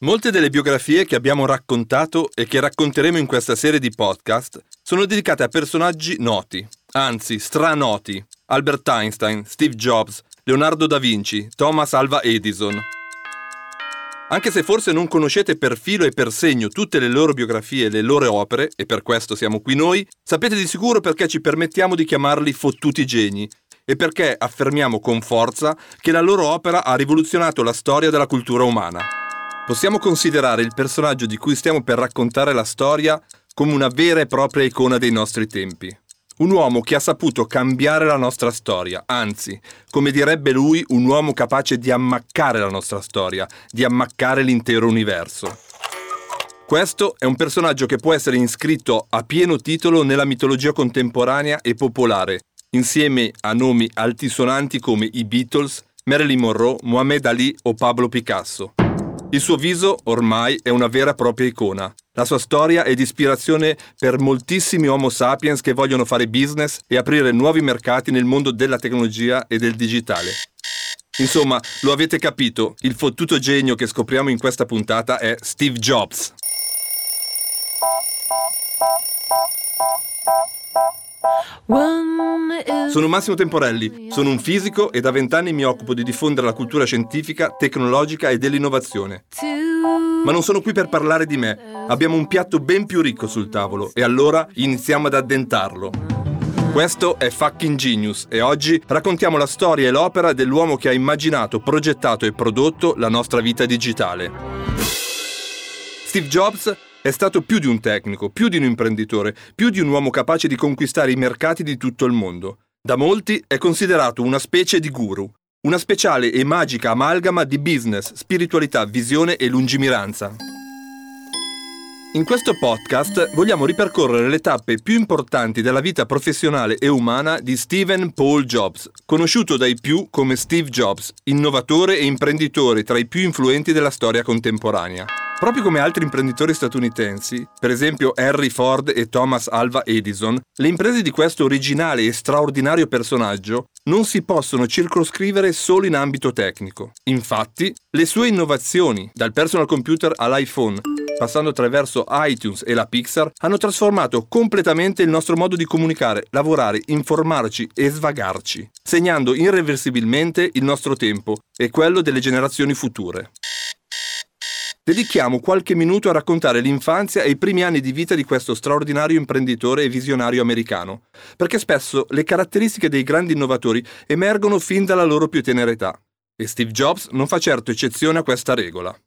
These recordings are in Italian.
Molte delle biografie che abbiamo raccontato e che racconteremo in questa serie di podcast sono dedicate a personaggi noti, anzi stranoti. Albert Einstein, Steve Jobs, Leonardo da Vinci, Thomas Alva Edison. Anche se forse non conoscete per filo e per segno tutte le loro biografie e le loro opere, e per questo siamo qui noi, sapete di sicuro perché ci permettiamo di chiamarli fottuti geni e perché affermiamo con forza che la loro opera ha rivoluzionato la storia della cultura umana. Possiamo considerare il personaggio di cui stiamo per raccontare la storia come una vera e propria icona dei nostri tempi. Un uomo che ha saputo cambiare la nostra storia, anzi, come direbbe lui, un uomo capace di ammaccare la nostra storia, di ammaccare l'intero universo. Questo è un personaggio che può essere iscritto a pieno titolo nella mitologia contemporanea e popolare, insieme a nomi altisonanti come i Beatles, Marilyn Monroe, Muhammad Ali o Pablo Picasso. Il suo viso ormai è una vera e propria icona. La sua storia è di ispirazione per moltissimi Homo sapiens che vogliono fare business e aprire nuovi mercati nel mondo della tecnologia e del digitale. Insomma, lo avete capito, il fottuto genio che scopriamo in questa puntata è Steve Jobs. Sono Massimo Temporelli, sono un fisico e da vent'anni mi occupo di diffondere la cultura scientifica, tecnologica e dell'innovazione. Ma non sono qui per parlare di me, abbiamo un piatto ben più ricco sul tavolo e allora iniziamo ad addentarlo. Questo è Fucking Genius e oggi raccontiamo la storia e l'opera dell'uomo che ha immaginato, progettato e prodotto la nostra vita digitale. Steve Jobs è stato più di un tecnico, più di un imprenditore, più di un uomo capace di conquistare i mercati di tutto il mondo. Da molti è considerato una specie di guru, una speciale e magica amalgama di business, spiritualità, visione e lungimiranza. In questo podcast vogliamo ripercorrere le tappe più importanti della vita professionale e umana di Stephen Paul Jobs, conosciuto dai più come Steve Jobs, innovatore e imprenditore tra i più influenti della storia contemporanea. Proprio come altri imprenditori statunitensi, per esempio Henry Ford e Thomas Alva Edison, le imprese di questo originale e straordinario personaggio non si possono circoscrivere solo in ambito tecnico. Infatti, le sue innovazioni, dal personal computer all'iPhone, passando attraverso iTunes e la Pixar, hanno trasformato completamente il nostro modo di comunicare, lavorare, informarci e svagarci, segnando irreversibilmente il nostro tempo e quello delle generazioni future dedichiamo qualche minuto a raccontare l'infanzia e i primi anni di vita di questo straordinario imprenditore e visionario americano, perché spesso le caratteristiche dei grandi innovatori emergono fin dalla loro più tenera età. E Steve Jobs non fa certo eccezione a questa regola.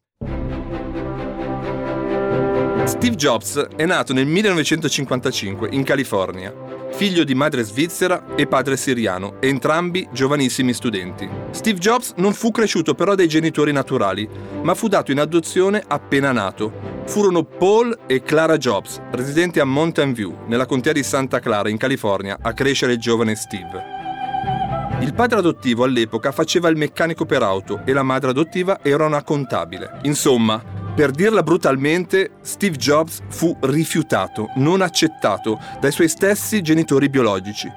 Steve Jobs è nato nel 1955 in California, figlio di madre svizzera e padre siriano, entrambi giovanissimi studenti. Steve Jobs non fu cresciuto però dai genitori naturali, ma fu dato in adozione appena nato. Furono Paul e Clara Jobs, residenti a Mountain View, nella contea di Santa Clara, in California, a crescere il giovane Steve. Il padre adottivo all'epoca faceva il meccanico per auto e la madre adottiva era una contabile. Insomma, per dirla brutalmente, Steve Jobs fu rifiutato, non accettato dai suoi stessi genitori biologici.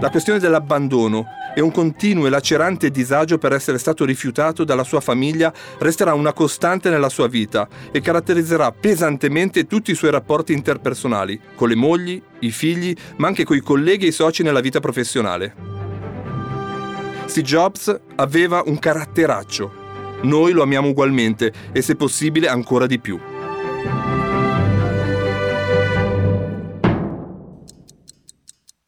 La questione dell'abbandono e un continuo e lacerante disagio per essere stato rifiutato dalla sua famiglia resterà una costante nella sua vita e caratterizzerà pesantemente tutti i suoi rapporti interpersonali, con le mogli, i figli, ma anche con i colleghi e i soci nella vita professionale. Steve Jobs aveva un caratteraccio, noi lo amiamo ugualmente e se possibile ancora di più.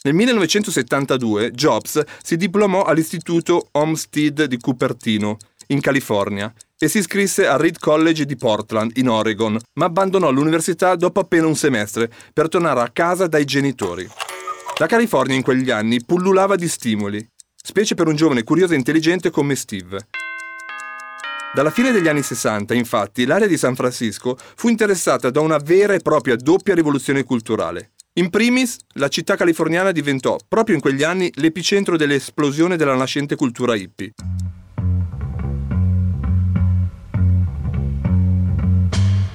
Nel 1972 Jobs si diplomò all'Istituto Homestead di Cupertino, in California, e si iscrisse al Reed College di Portland, in Oregon, ma abbandonò l'università dopo appena un semestre per tornare a casa dai genitori. La California in quegli anni pullulava di stimoli, specie per un giovane curioso e intelligente come Steve. Dalla fine degli anni 60, infatti, l'area di San Francisco fu interessata da una vera e propria doppia rivoluzione culturale. In primis, la città californiana diventò, proprio in quegli anni, l'epicentro dell'esplosione della nascente cultura hippie.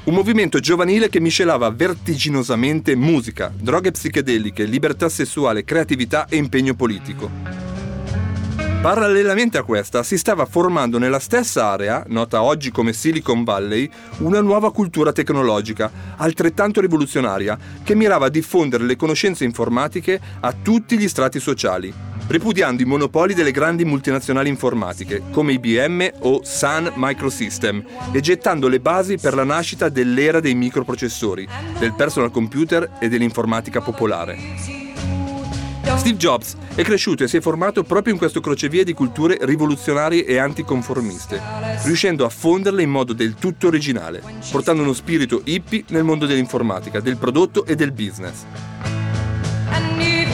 Un movimento giovanile che miscelava vertiginosamente musica, droghe psichedeliche, libertà sessuale, creatività e impegno politico. Parallelamente a questa si stava formando nella stessa area, nota oggi come Silicon Valley, una nuova cultura tecnologica, altrettanto rivoluzionaria, che mirava a diffondere le conoscenze informatiche a tutti gli strati sociali, ripudiando i monopoli delle grandi multinazionali informatiche come IBM o Sun Microsystem e gettando le basi per la nascita dell'era dei microprocessori, del personal computer e dell'informatica popolare. Steve Jobs è cresciuto e si è formato proprio in questo crocevia di culture rivoluzionarie e anticonformiste, riuscendo a fonderle in modo del tutto originale, portando uno spirito hippie nel mondo dell'informatica, del prodotto e del business.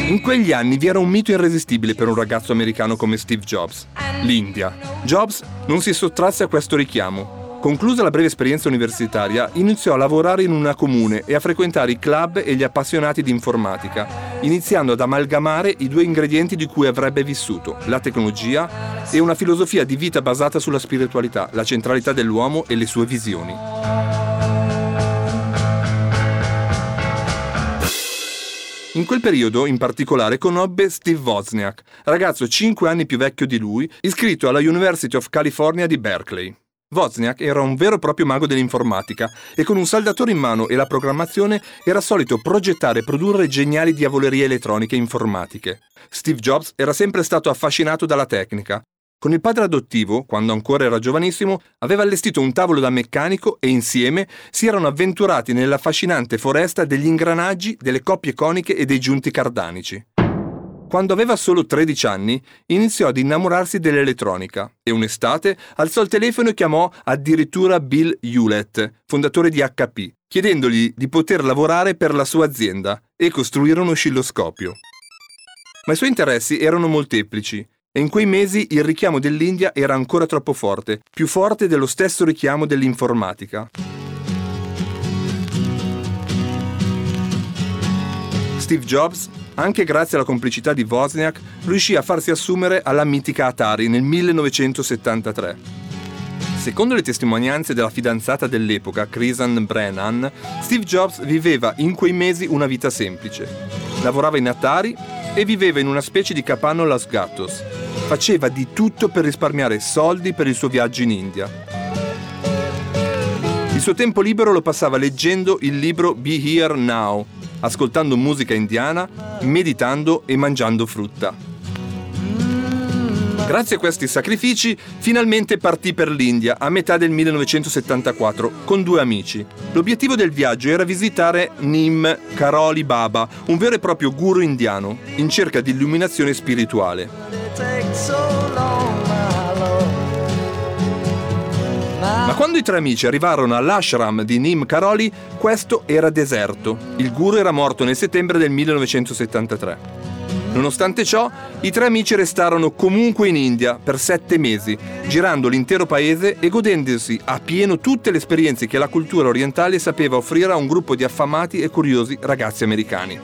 In quegli anni vi era un mito irresistibile per un ragazzo americano come Steve Jobs, l'India. Jobs non si sottrasse a questo richiamo Conclusa la breve esperienza universitaria, iniziò a lavorare in una comune e a frequentare i club e gli appassionati di informatica, iniziando ad amalgamare i due ingredienti di cui avrebbe vissuto, la tecnologia e una filosofia di vita basata sulla spiritualità, la centralità dell'uomo e le sue visioni. In quel periodo, in particolare, conobbe Steve Wozniak, ragazzo 5 anni più vecchio di lui, iscritto alla University of California di Berkeley. Wozniak era un vero e proprio mago dell'informatica e con un saldatore in mano e la programmazione era solito progettare e produrre geniali diavolerie elettroniche e informatiche. Steve Jobs era sempre stato affascinato dalla tecnica. Con il padre adottivo, quando ancora era giovanissimo, aveva allestito un tavolo da meccanico e insieme si erano avventurati nell'affascinante foresta degli ingranaggi, delle coppie coniche e dei giunti cardanici. Quando aveva solo 13 anni, iniziò ad innamorarsi dell'elettronica e un'estate alzò il telefono e chiamò addirittura Bill Hewlett, fondatore di HP, chiedendogli di poter lavorare per la sua azienda e costruire un oscilloscopio. Ma i suoi interessi erano molteplici e in quei mesi il richiamo dell'India era ancora troppo forte, più forte dello stesso richiamo dell'informatica. Steve Jobs anche grazie alla complicità di Wozniak, riuscì a farsi assumere alla mitica Atari nel 1973. Secondo le testimonianze della fidanzata dell'epoca, Krisan Brennan, Steve Jobs viveva in quei mesi una vita semplice. Lavorava in Atari e viveva in una specie di capanno Los Gatos. Faceva di tutto per risparmiare soldi per il suo viaggio in India. Il suo tempo libero lo passava leggendo il libro Be Here Now ascoltando musica indiana, meditando e mangiando frutta. Grazie a questi sacrifici, finalmente partì per l'India a metà del 1974 con due amici. L'obiettivo del viaggio era visitare Nim Karoli Baba, un vero e proprio guru indiano, in cerca di illuminazione spirituale. Ma quando i tre amici arrivarono all'ashram di Nim Karoli, questo era deserto. Il guru era morto nel settembre del 1973. Nonostante ciò, i tre amici restarono comunque in India per sette mesi, girando l'intero paese e godendosi a pieno tutte le esperienze che la cultura orientale sapeva offrire a un gruppo di affamati e curiosi ragazzi americani.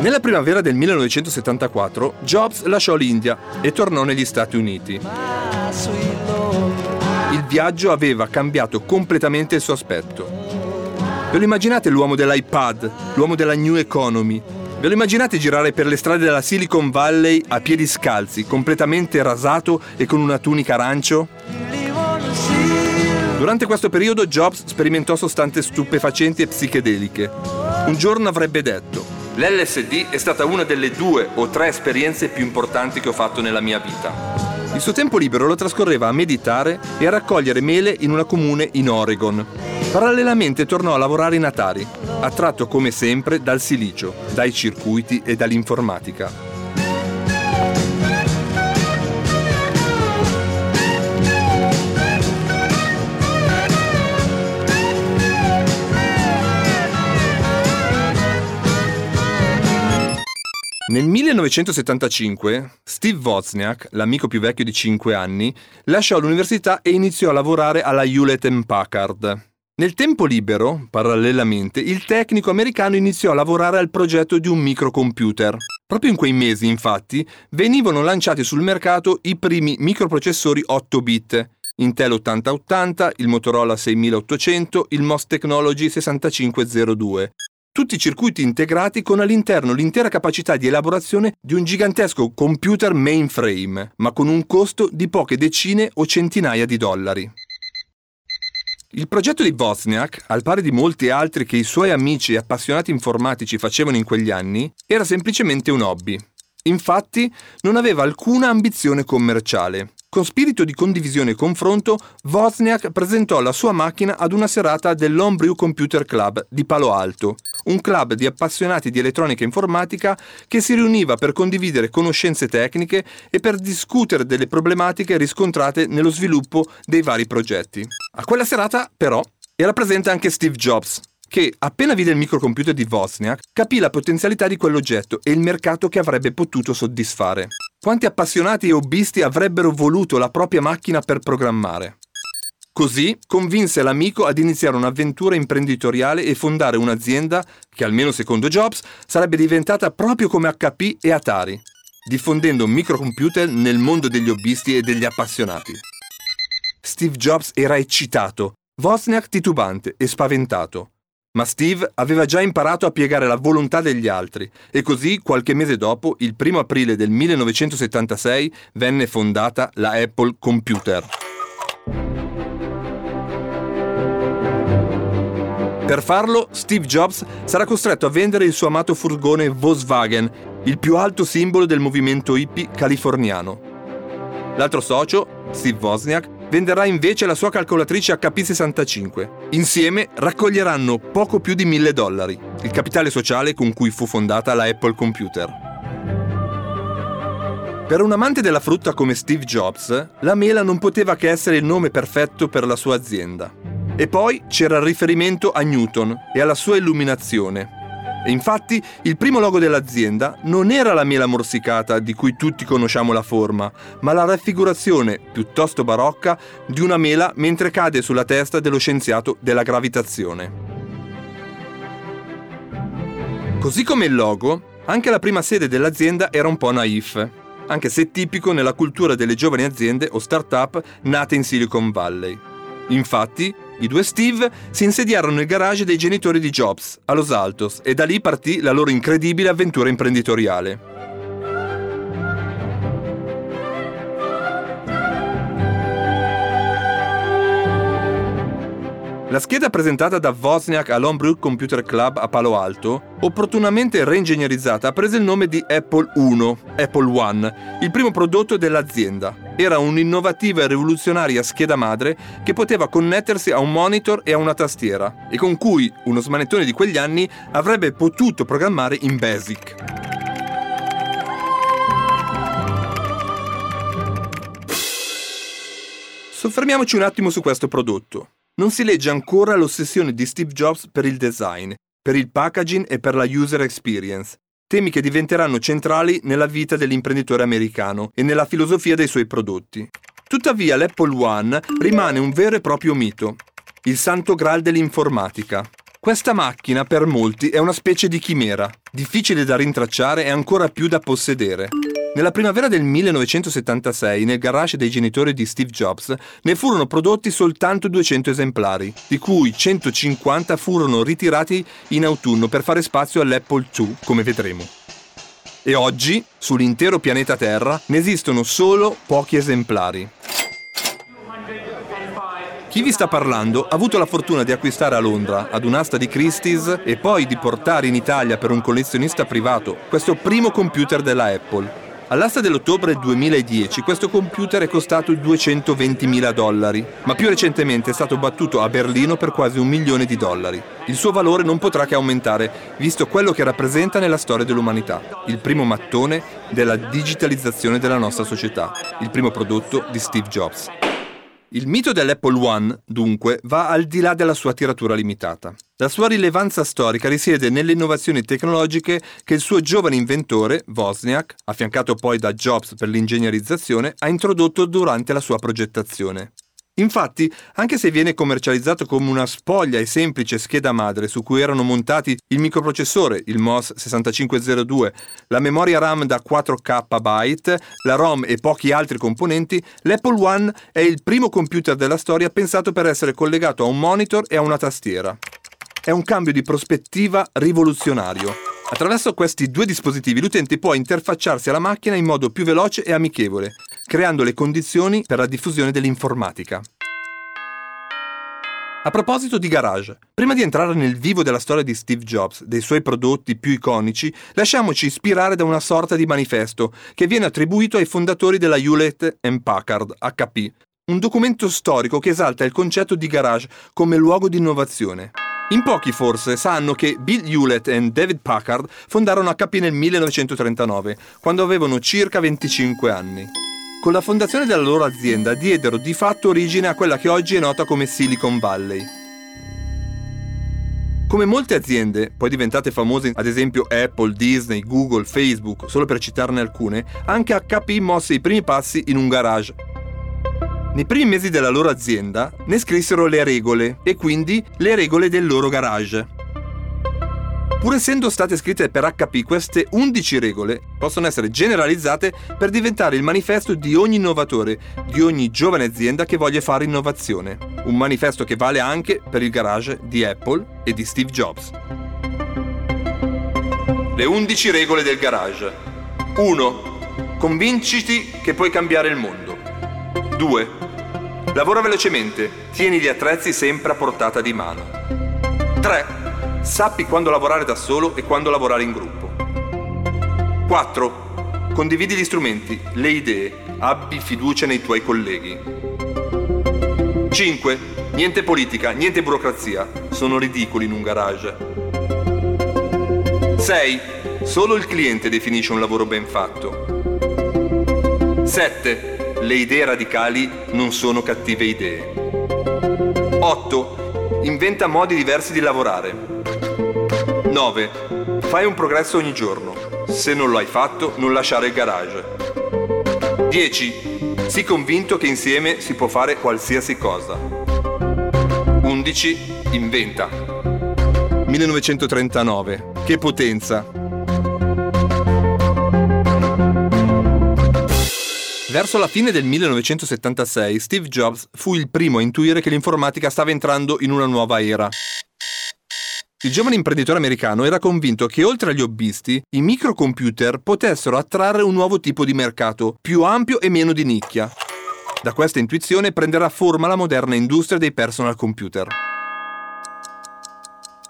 Nella primavera del 1974, Jobs lasciò l'India e tornò negli Stati Uniti il viaggio aveva cambiato completamente il suo aspetto. Ve lo immaginate l'uomo dell'iPad, l'uomo della New Economy? Ve lo immaginate girare per le strade della Silicon Valley a piedi scalzi, completamente rasato e con una tunica arancio? Durante questo periodo Jobs sperimentò sostanze stupefacenti e psichedeliche. Un giorno avrebbe detto, l'LSD è stata una delle due o tre esperienze più importanti che ho fatto nella mia vita. Il suo tempo libero lo trascorreva a meditare e a raccogliere mele in una comune in Oregon. Parallelamente tornò a lavorare in Atari, attratto come sempre dal silicio, dai circuiti e dall'informatica. Nel 1975 Steve Wozniak, l'amico più vecchio di 5 anni, lasciò l'università e iniziò a lavorare alla Hewlett Packard. Nel tempo libero, parallelamente, il tecnico americano iniziò a lavorare al progetto di un microcomputer. Proprio in quei mesi, infatti, venivano lanciati sul mercato i primi microprocessori 8 bit, Intel 8080, il Motorola 6800, il MOS Technology 6502, tutti i circuiti integrati con all'interno l'intera capacità di elaborazione di un gigantesco computer mainframe, ma con un costo di poche decine o centinaia di dollari. Il progetto di Wozniak, al pari di molti altri che i suoi amici e appassionati informatici facevano in quegli anni, era semplicemente un hobby. Infatti, non aveva alcuna ambizione commerciale. Con spirito di condivisione e confronto, Wozniak presentò la sua macchina ad una serata dell'Homebrew Computer Club di Palo Alto, un club di appassionati di elettronica informatica che si riuniva per condividere conoscenze tecniche e per discutere delle problematiche riscontrate nello sviluppo dei vari progetti. A quella serata, però, era presente anche Steve Jobs, che, appena vide il microcomputer di Wozniak, capì la potenzialità di quell'oggetto e il mercato che avrebbe potuto soddisfare. Quanti appassionati e hobbisti avrebbero voluto la propria macchina per programmare? Così convinse l'amico ad iniziare un'avventura imprenditoriale e fondare un'azienda che, almeno secondo Jobs, sarebbe diventata proprio come HP e Atari, diffondendo microcomputer nel mondo degli hobbisti e degli appassionati. Steve Jobs era eccitato, Wozniak titubante e spaventato. Ma Steve aveva già imparato a piegare la volontà degli altri e così, qualche mese dopo, il 1 aprile del 1976, venne fondata la Apple Computer. Per farlo, Steve Jobs sarà costretto a vendere il suo amato furgone Volkswagen, il più alto simbolo del movimento hippie californiano. L'altro socio, Steve Wozniak, venderà invece la sua calcolatrice HP65. Insieme raccoglieranno poco più di 1000 dollari, il capitale sociale con cui fu fondata la Apple Computer. Per un amante della frutta come Steve Jobs, la mela non poteva che essere il nome perfetto per la sua azienda. E poi c'era il riferimento a Newton e alla sua illuminazione, e infatti il primo logo dell'azienda non era la mela morsicata di cui tutti conosciamo la forma, ma la raffigurazione, piuttosto barocca, di una mela mentre cade sulla testa dello scienziato della gravitazione. Così come il logo, anche la prima sede dell'azienda era un po' naif, anche se tipico nella cultura delle giovani aziende o start-up nate in Silicon Valley. Infatti, i due Steve si insediarono nel garage dei genitori di Jobs, a Los Altos, e da lì partì la loro incredibile avventura imprenditoriale. La scheda presentata da Wozniak all'Homebrew Computer Club a Palo Alto, opportunamente reingegnerizzata, prese il nome di Apple I, Apple One, il primo prodotto dell'azienda. Era un'innovativa e rivoluzionaria scheda madre che poteva connettersi a un monitor e a una tastiera, e con cui uno smanettone di quegli anni avrebbe potuto programmare in BASIC. Soffermiamoci un attimo su questo prodotto non si legge ancora l'ossessione di Steve Jobs per il design, per il packaging e per la user experience, temi che diventeranno centrali nella vita dell'imprenditore americano e nella filosofia dei suoi prodotti. Tuttavia l'Apple One rimane un vero e proprio mito, il santo graal dell'informatica. Questa macchina per molti è una specie di chimera, difficile da rintracciare e ancora più da possedere. Nella primavera del 1976, nel garage dei genitori di Steve Jobs, ne furono prodotti soltanto 200 esemplari, di cui 150 furono ritirati in autunno per fare spazio all'Apple II, come vedremo. E oggi, sull'intero pianeta Terra, ne esistono solo pochi esemplari. Chi vi sta parlando ha avuto la fortuna di acquistare a Londra, ad un'asta di Christie's, e poi di portare in Italia per un collezionista privato questo primo computer della Apple, All'asta dell'ottobre 2010 questo computer è costato 220.000 dollari, ma più recentemente è stato battuto a Berlino per quasi un milione di dollari. Il suo valore non potrà che aumentare, visto quello che rappresenta nella storia dell'umanità, il primo mattone della digitalizzazione della nostra società, il primo prodotto di Steve Jobs. Il mito dell'Apple One, dunque, va al di là della sua tiratura limitata. La sua rilevanza storica risiede nelle innovazioni tecnologiche che il suo giovane inventore, Wozniak, affiancato poi da Jobs per l'ingegnerizzazione, ha introdotto durante la sua progettazione. Infatti, anche se viene commercializzato come una spoglia e semplice scheda madre su cui erano montati il microprocessore, il MOS 6502, la memoria RAM da 4K byte, la ROM e pochi altri componenti, l'Apple One è il primo computer della storia pensato per essere collegato a un monitor e a una tastiera. È un cambio di prospettiva rivoluzionario. Attraverso questi due dispositivi l'utente può interfacciarsi alla macchina in modo più veloce e amichevole, creando le condizioni per la diffusione dell'informatica. A proposito di garage, prima di entrare nel vivo della storia di Steve Jobs, dei suoi prodotti più iconici, lasciamoci ispirare da una sorta di manifesto che viene attribuito ai fondatori della Hewlett Packard, HP, un documento storico che esalta il concetto di garage come luogo di innovazione. In pochi forse sanno che Bill Hewlett e David Packard fondarono HP nel 1939, quando avevano circa 25 anni. Con la fondazione della loro azienda diedero di fatto origine a quella che oggi è nota come Silicon Valley. Come molte aziende, poi diventate famose ad esempio Apple, Disney, Google, Facebook, solo per citarne alcune, anche HP mosse i primi passi in un garage. Nei primi mesi della loro azienda ne scrissero le regole e quindi le regole del loro garage. Pur essendo state scritte per HP, queste 11 regole possono essere generalizzate per diventare il manifesto di ogni innovatore, di ogni giovane azienda che voglia fare innovazione. Un manifesto che vale anche per il garage di Apple e di Steve Jobs. Le 11 regole del garage. 1. Convinciti che puoi cambiare il mondo. 2. Lavora velocemente, tieni gli attrezzi sempre a portata di mano. 3. Sappi quando lavorare da solo e quando lavorare in gruppo. 4. Condividi gli strumenti, le idee, abbi fiducia nei tuoi colleghi. 5. Niente politica, niente burocrazia, sono ridicoli in un garage. 6. Solo il cliente definisce un lavoro ben fatto. 7. Le idee radicali non sono cattive idee. 8. Inventa modi diversi di lavorare. 9. Fai un progresso ogni giorno. Se non lo hai fatto, non lasciare il garage. 10. Sii convinto che insieme si può fare qualsiasi cosa. 11. Inventa. 1939. Che potenza! Verso la fine del 1976 Steve Jobs fu il primo a intuire che l'informatica stava entrando in una nuova era. Il giovane imprenditore americano era convinto che oltre agli hobbisti, i microcomputer potessero attrarre un nuovo tipo di mercato, più ampio e meno di nicchia. Da questa intuizione prenderà forma la moderna industria dei personal computer.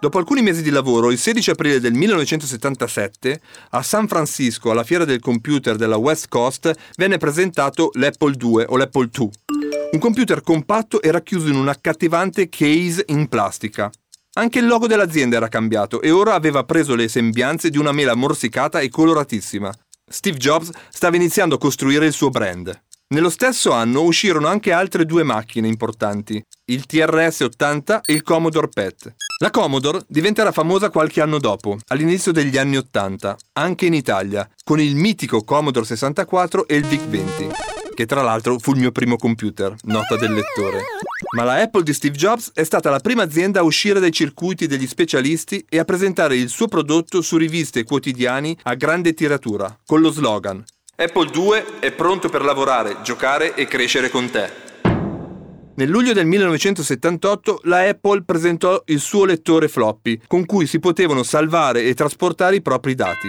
Dopo alcuni mesi di lavoro, il 16 aprile del 1977, a San Francisco, alla fiera del computer della West Coast, venne presentato l'Apple II o l'Apple II. Un computer compatto e racchiuso in un accattivante case in plastica. Anche il logo dell'azienda era cambiato e ora aveva preso le sembianze di una mela morsicata e coloratissima. Steve Jobs stava iniziando a costruire il suo brand. Nello stesso anno uscirono anche altre due macchine importanti, il TRS-80 e il Commodore PET. La Commodore diventerà famosa qualche anno dopo, all'inizio degli anni 80, anche in Italia, con il mitico Commodore 64 e il VIC-20, che tra l'altro fu il mio primo computer, nota del lettore. Ma la Apple di Steve Jobs è stata la prima azienda a uscire dai circuiti degli specialisti e a presentare il suo prodotto su riviste e quotidiani a grande tiratura, con lo slogan Apple 2 è pronto per lavorare, giocare e crescere con te. Nel luglio del 1978 la Apple presentò il suo lettore floppy, con cui si potevano salvare e trasportare i propri dati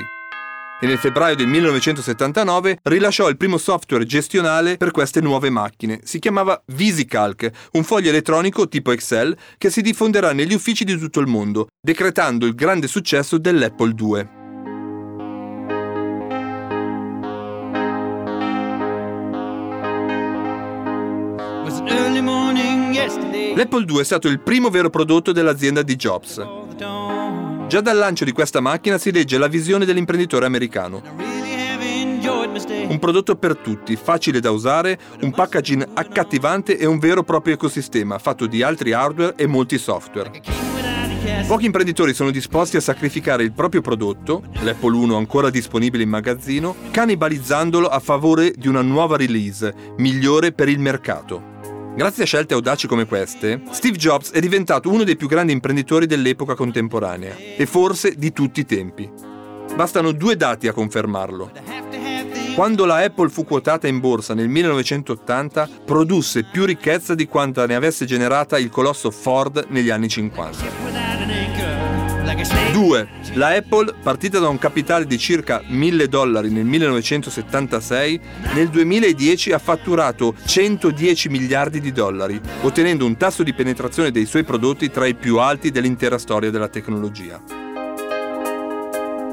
e nel febbraio del 1979 rilasciò il primo software gestionale per queste nuove macchine. Si chiamava VisiCalc, un foglio elettronico tipo Excel che si diffonderà negli uffici di tutto il mondo, decretando il grande successo dell'Apple II. L'Apple II è stato il primo vero prodotto dell'azienda di Jobs. Già dal lancio di questa macchina si legge la visione dell'imprenditore americano. Un prodotto per tutti, facile da usare, un packaging accattivante e un vero e proprio ecosistema fatto di altri hardware e molti software. Pochi imprenditori sono disposti a sacrificare il proprio prodotto, l'Apple 1 ancora disponibile in magazzino, cannibalizzandolo a favore di una nuova release, migliore per il mercato. Grazie a scelte audaci come queste, Steve Jobs è diventato uno dei più grandi imprenditori dell'epoca contemporanea e forse di tutti i tempi. Bastano due dati a confermarlo. Quando la Apple fu quotata in borsa nel 1980, produsse più ricchezza di quanta ne avesse generata il colosso Ford negli anni 50. 2. La Apple, partita da un capitale di circa 1000 dollari nel 1976, nel 2010 ha fatturato 110 miliardi di dollari, ottenendo un tasso di penetrazione dei suoi prodotti tra i più alti dell'intera storia della tecnologia.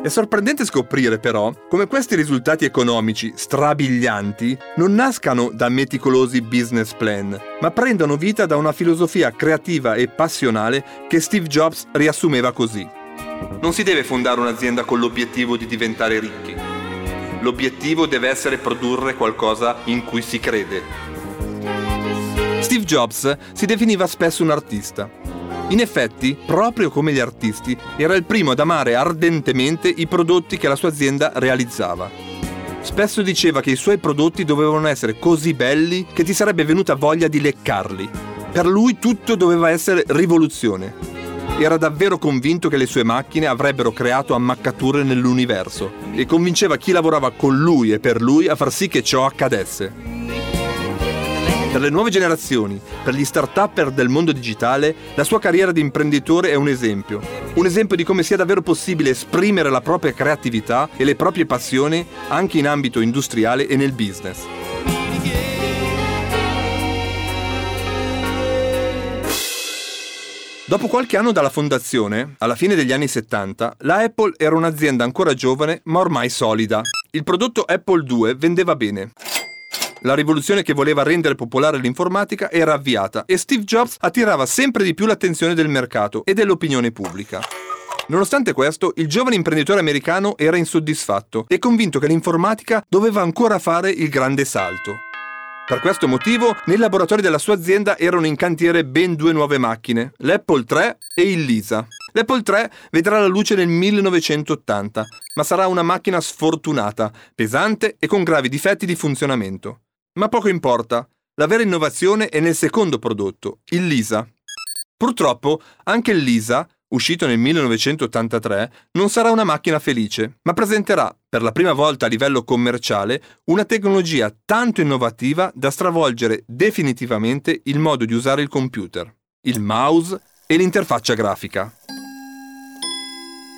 È sorprendente scoprire però come questi risultati economici strabilianti non nascano da meticolosi business plan, ma prendano vita da una filosofia creativa e passionale che Steve Jobs riassumeva così. Non si deve fondare un'azienda con l'obiettivo di diventare ricchi. L'obiettivo deve essere produrre qualcosa in cui si crede. Steve Jobs si definiva spesso un artista. In effetti, proprio come gli artisti, era il primo ad amare ardentemente i prodotti che la sua azienda realizzava. Spesso diceva che i suoi prodotti dovevano essere così belli che ti sarebbe venuta voglia di leccarli. Per lui tutto doveva essere rivoluzione, era davvero convinto che le sue macchine avrebbero creato ammaccature nell'universo e convinceva chi lavorava con lui e per lui a far sì che ciò accadesse. Per le nuove generazioni, per gli start-upper del mondo digitale, la sua carriera di imprenditore è un esempio. Un esempio di come sia davvero possibile esprimere la propria creatività e le proprie passioni anche in ambito industriale e nel business. Dopo qualche anno dalla fondazione, alla fine degli anni 70, la Apple era un'azienda ancora giovane ma ormai solida. Il prodotto Apple II vendeva bene. La rivoluzione che voleva rendere popolare l'informatica era avviata e Steve Jobs attirava sempre di più l'attenzione del mercato e dell'opinione pubblica. Nonostante questo, il giovane imprenditore americano era insoddisfatto e convinto che l'informatica doveva ancora fare il grande salto. Per questo motivo, nei laboratori della sua azienda erano in cantiere ben due nuove macchine, l'Apple 3 e il Lisa. L'Apple 3 vedrà la luce nel 1980, ma sarà una macchina sfortunata, pesante e con gravi difetti di funzionamento. Ma poco importa, la vera innovazione è nel secondo prodotto, il Lisa. Purtroppo, anche il Lisa uscito nel 1983, non sarà una macchina felice, ma presenterà, per la prima volta a livello commerciale, una tecnologia tanto innovativa da stravolgere definitivamente il modo di usare il computer, il mouse e l'interfaccia grafica.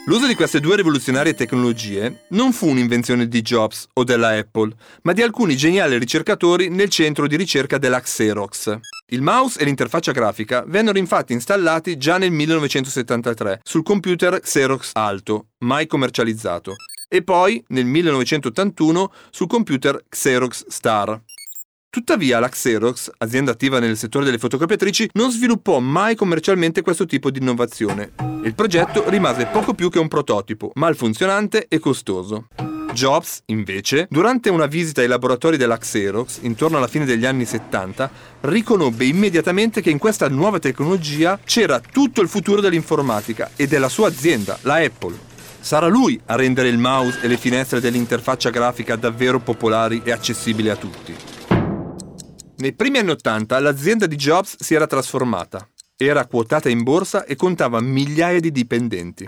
L'uso di queste due rivoluzionarie tecnologie non fu un'invenzione di Jobs o della Apple, ma di alcuni geniali ricercatori nel centro di ricerca della Xerox. Il mouse e l'interfaccia grafica vennero infatti installati già nel 1973 sul computer Xerox Alto, mai commercializzato, e poi nel 1981 sul computer Xerox Star. Tuttavia la Xerox, azienda attiva nel settore delle fotocopiatrici, non sviluppò mai commercialmente questo tipo di innovazione. Il progetto rimase poco più che un prototipo, malfunzionante e costoso. Jobs, invece, durante una visita ai laboratori della Xerox, intorno alla fine degli anni 70, riconobbe immediatamente che in questa nuova tecnologia c'era tutto il futuro dell'informatica e della sua azienda, la Apple. Sarà lui a rendere il mouse e le finestre dell'interfaccia grafica davvero popolari e accessibili a tutti. Nei primi anni Ottanta l'azienda di Jobs si era trasformata. Era quotata in borsa e contava migliaia di dipendenti.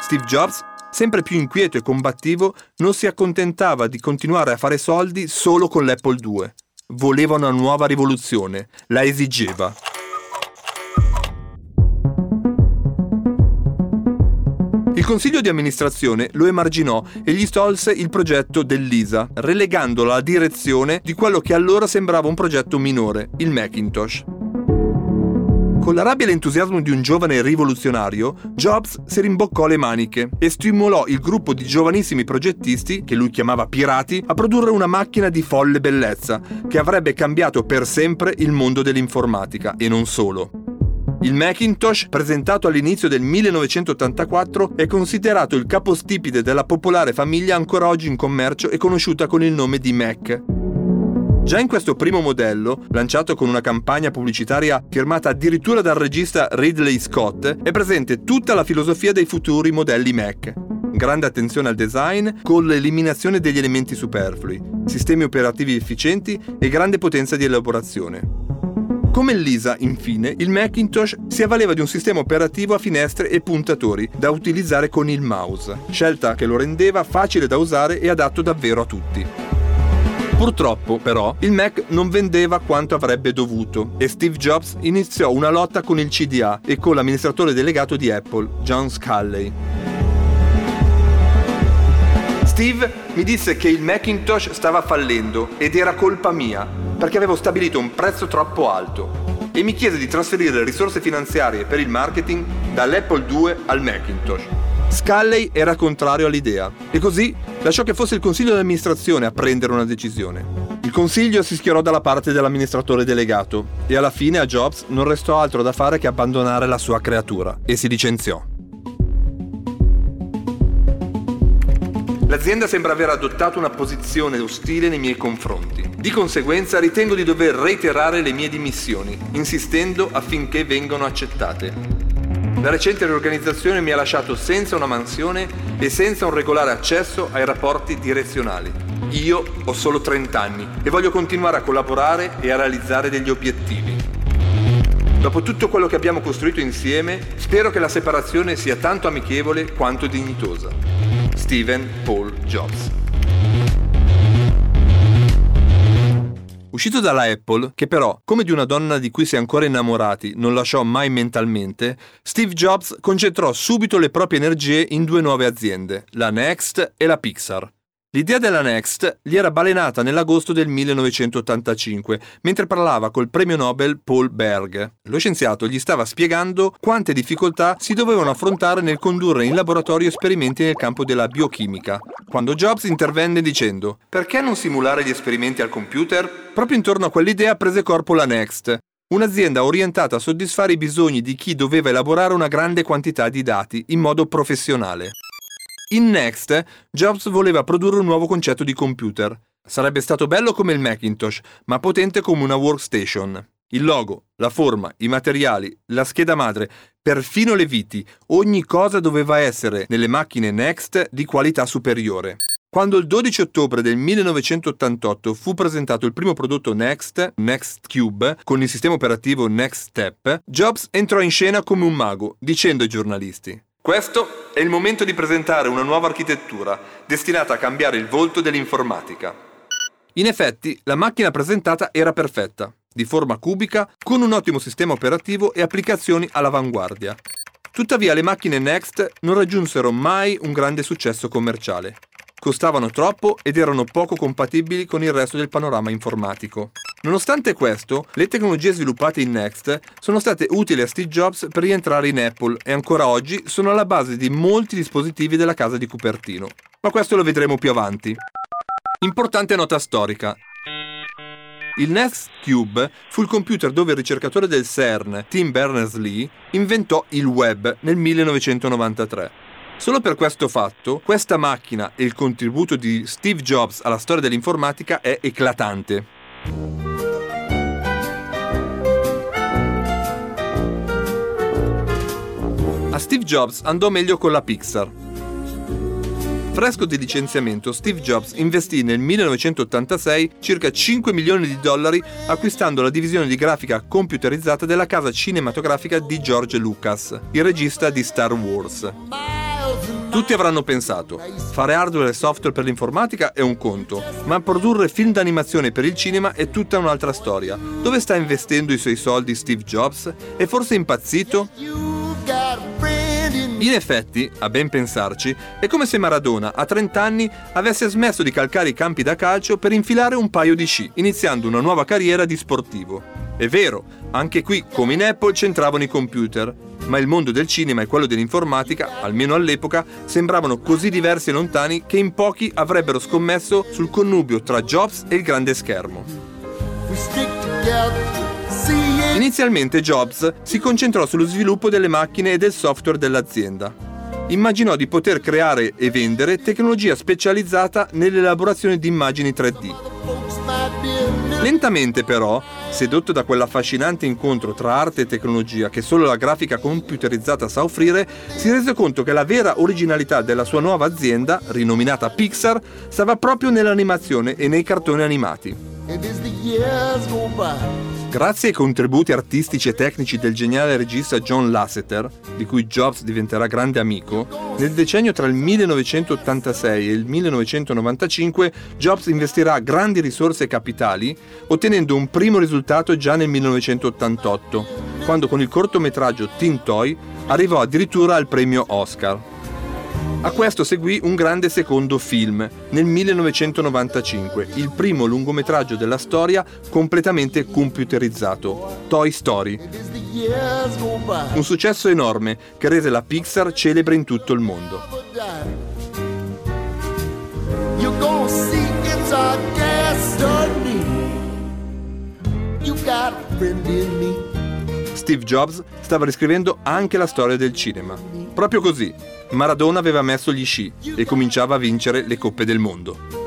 Steve Jobs, sempre più inquieto e combattivo, non si accontentava di continuare a fare soldi solo con l'Apple II. Voleva una nuova rivoluzione, la esigeva. Il consiglio di amministrazione lo emarginò e gli tolse il progetto dell'ISA, relegandolo alla direzione di quello che allora sembrava un progetto minore, il Macintosh. Con la rabbia e l'entusiasmo di un giovane rivoluzionario, Jobs si rimboccò le maniche e stimolò il gruppo di giovanissimi progettisti, che lui chiamava pirati, a produrre una macchina di folle bellezza, che avrebbe cambiato per sempre il mondo dell'informatica e non solo. Il Macintosh, presentato all'inizio del 1984, è considerato il capostipite della popolare famiglia ancora oggi in commercio e conosciuta con il nome di Mac. Già in questo primo modello, lanciato con una campagna pubblicitaria firmata addirittura dal regista Ridley Scott, è presente tutta la filosofia dei futuri modelli Mac. Grande attenzione al design con l'eliminazione degli elementi superflui, sistemi operativi efficienti e grande potenza di elaborazione. Come Lisa, infine, il Macintosh si avvaleva di un sistema operativo a finestre e puntatori da utilizzare con il mouse, scelta che lo rendeva facile da usare e adatto davvero a tutti. Purtroppo, però, il Mac non vendeva quanto avrebbe dovuto e Steve Jobs iniziò una lotta con il CDA e con l'amministratore delegato di Apple, John Sculley. Steve mi disse che il Macintosh stava fallendo ed era colpa mia, perché avevo stabilito un prezzo troppo alto e mi chiese di trasferire le risorse finanziarie per il marketing dall'Apple 2 al Macintosh. Sculley era contrario all'idea e così lasciò che fosse il consiglio di amministrazione a prendere una decisione. Il consiglio si schierò dalla parte dell'amministratore delegato e alla fine a Jobs non restò altro da fare che abbandonare la sua creatura e si licenziò. L'azienda sembra aver adottato una posizione ostile nei miei confronti. Di conseguenza ritengo di dover reiterare le mie dimissioni, insistendo affinché vengano accettate. La recente riorganizzazione mi ha lasciato senza una mansione e senza un regolare accesso ai rapporti direzionali. Io ho solo 30 anni e voglio continuare a collaborare e a realizzare degli obiettivi. Dopo tutto quello che abbiamo costruito insieme, spero che la separazione sia tanto amichevole quanto dignitosa. Stephen Paul Jobs Uscito dalla Apple, che però, come di una donna di cui si è ancora innamorati, non lasciò mai mentalmente, Steve Jobs concentrò subito le proprie energie in due nuove aziende, la Next e la Pixar. L'idea della Next gli era balenata nell'agosto del 1985, mentre parlava col premio Nobel Paul Berg. Lo scienziato gli stava spiegando quante difficoltà si dovevano affrontare nel condurre in laboratorio esperimenti nel campo della biochimica, quando Jobs intervenne dicendo perché non simulare gli esperimenti al computer? Proprio intorno a quell'idea prese corpo la Next, un'azienda orientata a soddisfare i bisogni di chi doveva elaborare una grande quantità di dati in modo professionale. In Next, Jobs voleva produrre un nuovo concetto di computer. Sarebbe stato bello come il Macintosh, ma potente come una workstation. Il logo, la forma, i materiali, la scheda madre, perfino le viti, ogni cosa doveva essere nelle macchine Next di qualità superiore. Quando il 12 ottobre del 1988 fu presentato il primo prodotto Next, Next Cube, con il sistema operativo Next Step, Jobs entrò in scena come un mago, dicendo ai giornalisti questo è il momento di presentare una nuova architettura destinata a cambiare il volto dell'informatica. In effetti, la macchina presentata era perfetta, di forma cubica, con un ottimo sistema operativo e applicazioni all'avanguardia. Tuttavia le macchine Next non raggiunsero mai un grande successo commerciale. Costavano troppo ed erano poco compatibili con il resto del panorama informatico. Nonostante questo, le tecnologie sviluppate in Next sono state utili a Steve Jobs per rientrare in Apple e ancora oggi sono alla base di molti dispositivi della casa di Cupertino. Ma questo lo vedremo più avanti. Importante nota storica. Il Next Cube fu il computer dove il ricercatore del CERN, Tim Berners-Lee, inventò il web nel 1993. Solo per questo fatto, questa macchina e il contributo di Steve Jobs alla storia dell'informatica è eclatante. A Steve Jobs andò meglio con la Pixar. Fresco di licenziamento, Steve Jobs investì nel 1986 circa 5 milioni di dollari acquistando la divisione di grafica computerizzata della casa cinematografica di George Lucas, il regista di Star Wars. Tutti avranno pensato, fare hardware e software per l'informatica è un conto, ma produrre film d'animazione per il cinema è tutta un'altra storia. Dove sta investendo i suoi soldi Steve Jobs? È forse impazzito? In effetti, a ben pensarci, è come se Maradona a 30 anni avesse smesso di calcare i campi da calcio per infilare un paio di sci, iniziando una nuova carriera di sportivo. È vero, anche qui, come in Apple, c'entravano i computer, ma il mondo del cinema e quello dell'informatica, almeno all'epoca, sembravano così diversi e lontani che in pochi avrebbero scommesso sul connubio tra Jobs e il grande schermo. Inizialmente Jobs si concentrò sullo sviluppo delle macchine e del software dell'azienda. Immaginò di poter creare e vendere tecnologia specializzata nell'elaborazione di immagini 3D. Lentamente però, sedotto da quell'affascinante incontro tra arte e tecnologia che solo la grafica computerizzata sa offrire, si rese conto che la vera originalità della sua nuova azienda, rinominata Pixar, stava proprio nell'animazione e nei cartoni animati. Grazie ai contributi artistici e tecnici del geniale regista John Lasseter, di cui Jobs diventerà grande amico, nel decennio tra il 1986 e il 1995 Jobs investirà grandi risorse capitali, ottenendo un primo risultato già nel 1988, quando con il cortometraggio Teen Toy arrivò addirittura al premio Oscar. A questo seguì un grande secondo film, nel 1995, il primo lungometraggio della storia completamente computerizzato, Toy Story. Un successo enorme che rese la Pixar celebre in tutto il mondo. Steve Jobs stava riscrivendo anche la storia del cinema. Proprio così, Maradona aveva messo gli sci e cominciava a vincere le coppe del mondo.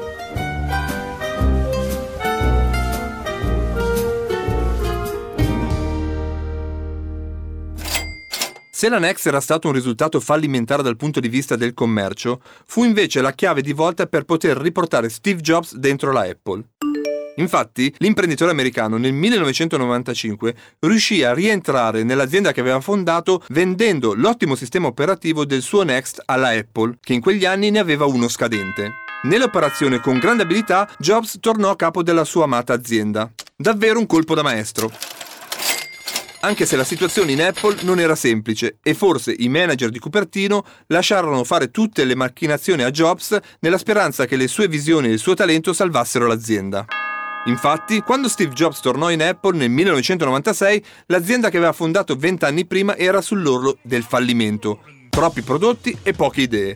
Se la Next era stato un risultato fallimentare dal punto di vista del commercio, fu invece la chiave di volta per poter riportare Steve Jobs dentro la Apple. Infatti, l'imprenditore americano nel 1995 riuscì a rientrare nell'azienda che aveva fondato vendendo l'ottimo sistema operativo del suo Next alla Apple, che in quegli anni ne aveva uno scadente. Nell'operazione con grande abilità, Jobs tornò a capo della sua amata azienda. Davvero un colpo da maestro. Anche se la situazione in Apple non era semplice e forse i manager di Cupertino lasciarono fare tutte le macchinazioni a Jobs nella speranza che le sue visioni e il suo talento salvassero l'azienda. Infatti, quando Steve Jobs tornò in Apple nel 1996, l'azienda che aveva fondato vent'anni prima era sull'orlo del fallimento. Troppi prodotti e poche idee.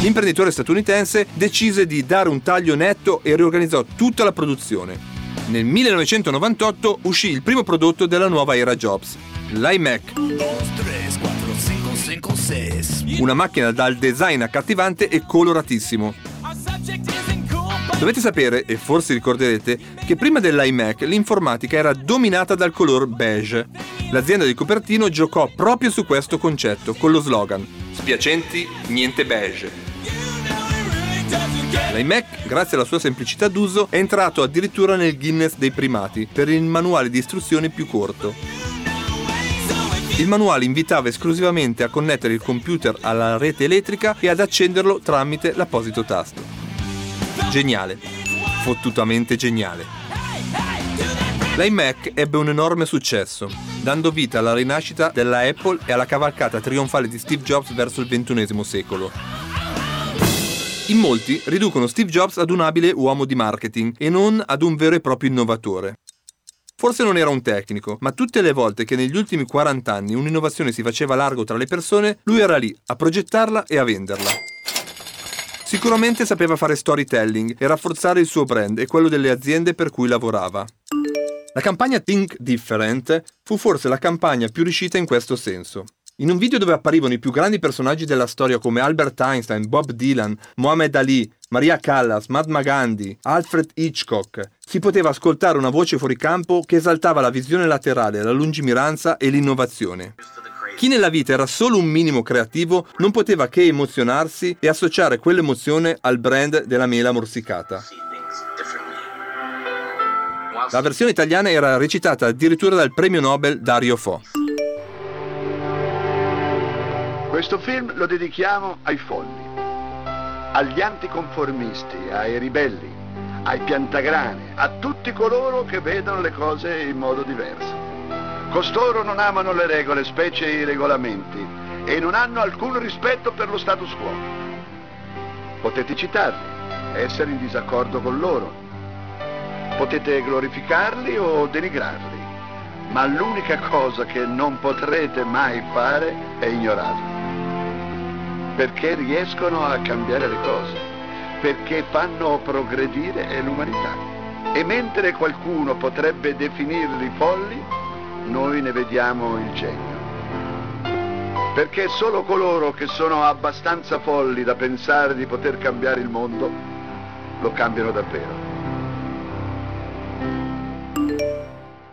L'imprenditore statunitense decise di dare un taglio netto e riorganizzò tutta la produzione. Nel 1998 uscì il primo prodotto della nuova era Jobs, l'iMac. Una macchina dal design accattivante e coloratissimo. Dovete sapere, e forse ricorderete, che prima dell'iMac l'informatica era dominata dal color beige. L'azienda di Cupertino giocò proprio su questo concetto, con lo slogan Spiacenti, niente beige. L'iMac, grazie alla sua semplicità d'uso, è entrato addirittura nel Guinness dei primati per il manuale di istruzioni più corto. Il manuale invitava esclusivamente a connettere il computer alla rete elettrica e ad accenderlo tramite l'apposito tasto. Geniale, fottutamente geniale. L'iMac ebbe un enorme successo, dando vita alla rinascita della Apple e alla cavalcata trionfale di Steve Jobs verso il XXI secolo. In molti riducono Steve Jobs ad un abile uomo di marketing e non ad un vero e proprio innovatore. Forse non era un tecnico, ma tutte le volte che negli ultimi 40 anni un'innovazione si faceva largo tra le persone, lui era lì a progettarla e a venderla. Sicuramente sapeva fare storytelling e rafforzare il suo brand e quello delle aziende per cui lavorava. La campagna Think Different fu forse la campagna più riuscita in questo senso. In un video dove apparivano i più grandi personaggi della storia come Albert Einstein, Bob Dylan, Muhammad Ali, Maria Callas, Mahatma Gandhi, Alfred Hitchcock, si poteva ascoltare una voce fuori campo che esaltava la visione laterale, la lungimiranza e l'innovazione. Chi nella vita era solo un minimo creativo non poteva che emozionarsi e associare quell'emozione al brand della mela morsicata. La versione italiana era recitata addirittura dal premio Nobel Dario Fo. Questo film lo dedichiamo ai folli, agli anticonformisti, ai ribelli, ai piantagrani, a tutti coloro che vedono le cose in modo diverso. Costoro non amano le regole, specie i regolamenti, e non hanno alcun rispetto per lo status quo. Potete citarli, essere in disaccordo con loro. Potete glorificarli o denigrarli, ma l'unica cosa che non potrete mai fare è ignorarli perché riescono a cambiare le cose, perché fanno progredire l'umanità. E mentre qualcuno potrebbe definirli folli, noi ne vediamo il genio. Perché solo coloro che sono abbastanza folli da pensare di poter cambiare il mondo lo cambiano davvero.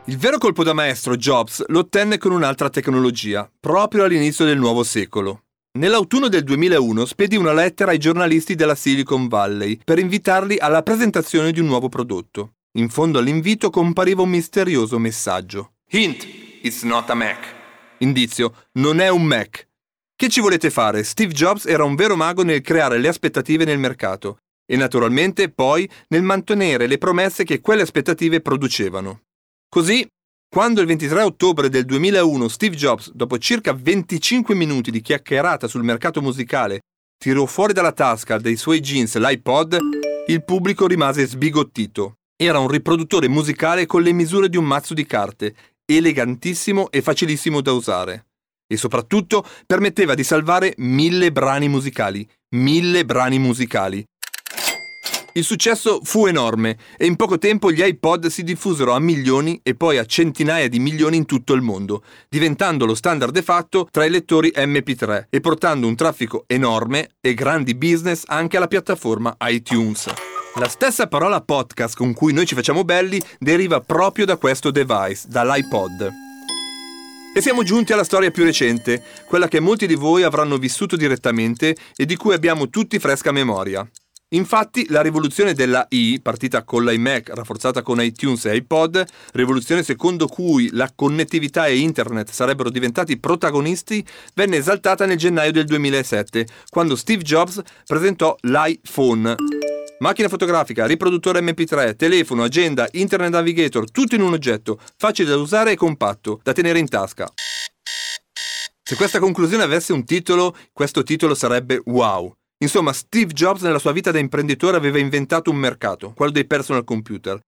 Il vero colpo da maestro Jobs lo ottenne con un'altra tecnologia, proprio all'inizio del nuovo secolo. Nell'autunno del 2001 spedì una lettera ai giornalisti della Silicon Valley per invitarli alla presentazione di un nuovo prodotto. In fondo all'invito compariva un misterioso messaggio. Hint, it's not a Mac. Indizio, non è un Mac. Che ci volete fare? Steve Jobs era un vero mago nel creare le aspettative nel mercato e naturalmente poi nel mantenere le promesse che quelle aspettative producevano. Così, quando il 23 ottobre del 2001 Steve Jobs, dopo circa 25 minuti di chiacchierata sul mercato musicale, tirò fuori dalla tasca dei suoi jeans l'iPod, il pubblico rimase sbigottito. Era un riproduttore musicale con le misure di un mazzo di carte, elegantissimo e facilissimo da usare. E soprattutto permetteva di salvare mille brani musicali. Mille brani musicali. Il successo fu enorme e in poco tempo gli iPod si diffusero a milioni e poi a centinaia di milioni in tutto il mondo, diventando lo standard de facto tra i lettori MP3 e portando un traffico enorme e grandi business anche alla piattaforma iTunes. La stessa parola podcast con cui noi ci facciamo belli deriva proprio da questo device, dall'iPod. E siamo giunti alla storia più recente, quella che molti di voi avranno vissuto direttamente e di cui abbiamo tutti fresca memoria. Infatti la rivoluzione della I, partita con l'iMac rafforzata con iTunes e iPod, rivoluzione secondo cui la connettività e internet sarebbero diventati protagonisti, venne esaltata nel gennaio del 2007, quando Steve Jobs presentò l'iPhone. Macchina fotografica, riproduttore MP3, telefono, agenda, internet navigator, tutto in un oggetto, facile da usare e compatto, da tenere in tasca. Se questa conclusione avesse un titolo, questo titolo sarebbe Wow. Insomma, Steve Jobs nella sua vita da imprenditore aveva inventato un mercato, quello dei personal computer.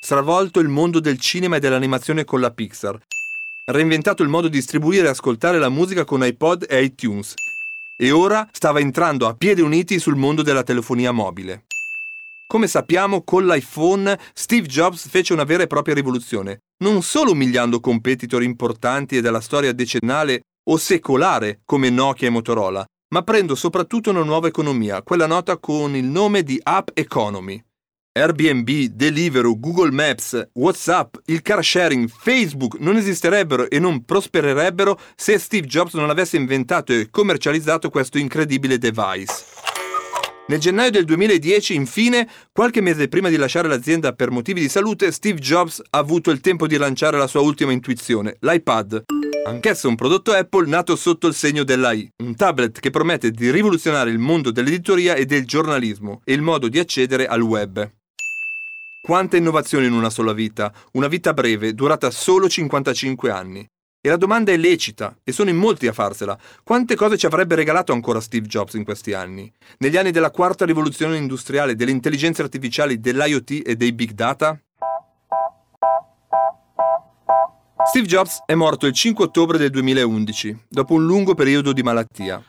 Stravolto il mondo del cinema e dell'animazione con la Pixar. Reinventato il modo di distribuire e ascoltare la musica con iPod e iTunes. E ora stava entrando a piedi uniti sul mondo della telefonia mobile. Come sappiamo, con l'iPhone Steve Jobs fece una vera e propria rivoluzione, non solo umiliando competitor importanti e della storia decennale o secolare come Nokia e Motorola, ma prendo soprattutto una nuova economia, quella nota con il nome di App Economy. Airbnb, Deliveroo, Google Maps, WhatsApp, il car sharing, Facebook non esisterebbero e non prospererebbero se Steve Jobs non avesse inventato e commercializzato questo incredibile device. Nel gennaio del 2010, infine, qualche mese prima di lasciare l'azienda per motivi di salute, Steve Jobs ha avuto il tempo di lanciare la sua ultima intuizione, l'iPad anch'esso un prodotto Apple nato sotto il segno dell'AI, un tablet che promette di rivoluzionare il mondo dell'editoria e del giornalismo e il modo di accedere al web. Quante innovazioni in una sola vita, una vita breve, durata solo 55 anni. E la domanda è lecita, e sono in molti a farsela. Quante cose ci avrebbe regalato ancora Steve Jobs in questi anni? Negli anni della quarta rivoluzione industriale, delle intelligenze artificiali, dell'IoT e dei big data? Steve Jobs è morto il 5 ottobre del 2011, dopo un lungo periodo di malattia.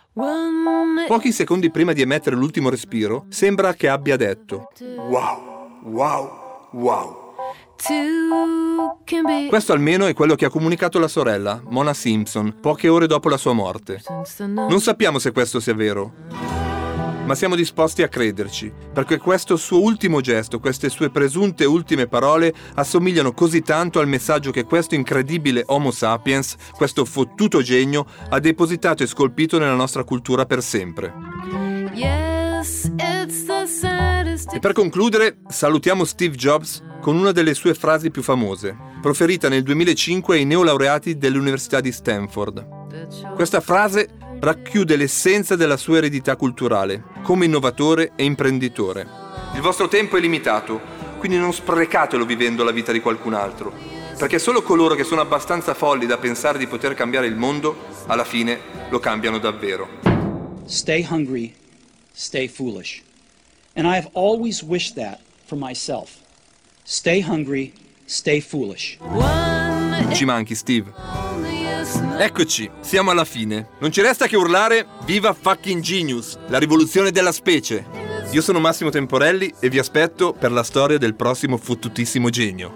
Pochi secondi prima di emettere l'ultimo respiro, sembra che abbia detto Wow, wow, wow. Questo almeno è quello che ha comunicato la sorella, Mona Simpson, poche ore dopo la sua morte. Non sappiamo se questo sia vero ma siamo disposti a crederci, perché questo suo ultimo gesto, queste sue presunte ultime parole assomigliano così tanto al messaggio che questo incredibile Homo sapiens, questo fottuto genio, ha depositato e scolpito nella nostra cultura per sempre. E per concludere, salutiamo Steve Jobs con una delle sue frasi più famose, proferita nel 2005 ai neolaureati dell'Università di Stanford. Questa frase racchiude l'essenza della sua eredità culturale, come innovatore e imprenditore. Il vostro tempo è limitato, quindi non sprecatelo vivendo la vita di qualcun altro, perché solo coloro che sono abbastanza folli da pensare di poter cambiare il mondo, alla fine lo cambiano davvero. Stay hungry, stay foolish. And I have always wished that for myself. Stay hungry, stay foolish. Ci manchi, Steve. Eccoci, siamo alla fine. Non ci resta che urlare Viva fucking Genius, la rivoluzione della specie. Io sono Massimo Temporelli e vi aspetto per la storia del prossimo fottutissimo genio.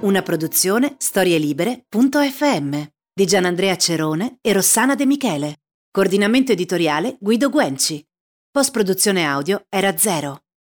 Una produzione storielibere.fm di Gianandrea Cerone e Rossana De Michele. Coordinamento editoriale Guido Guenci. Post produzione audio era zero.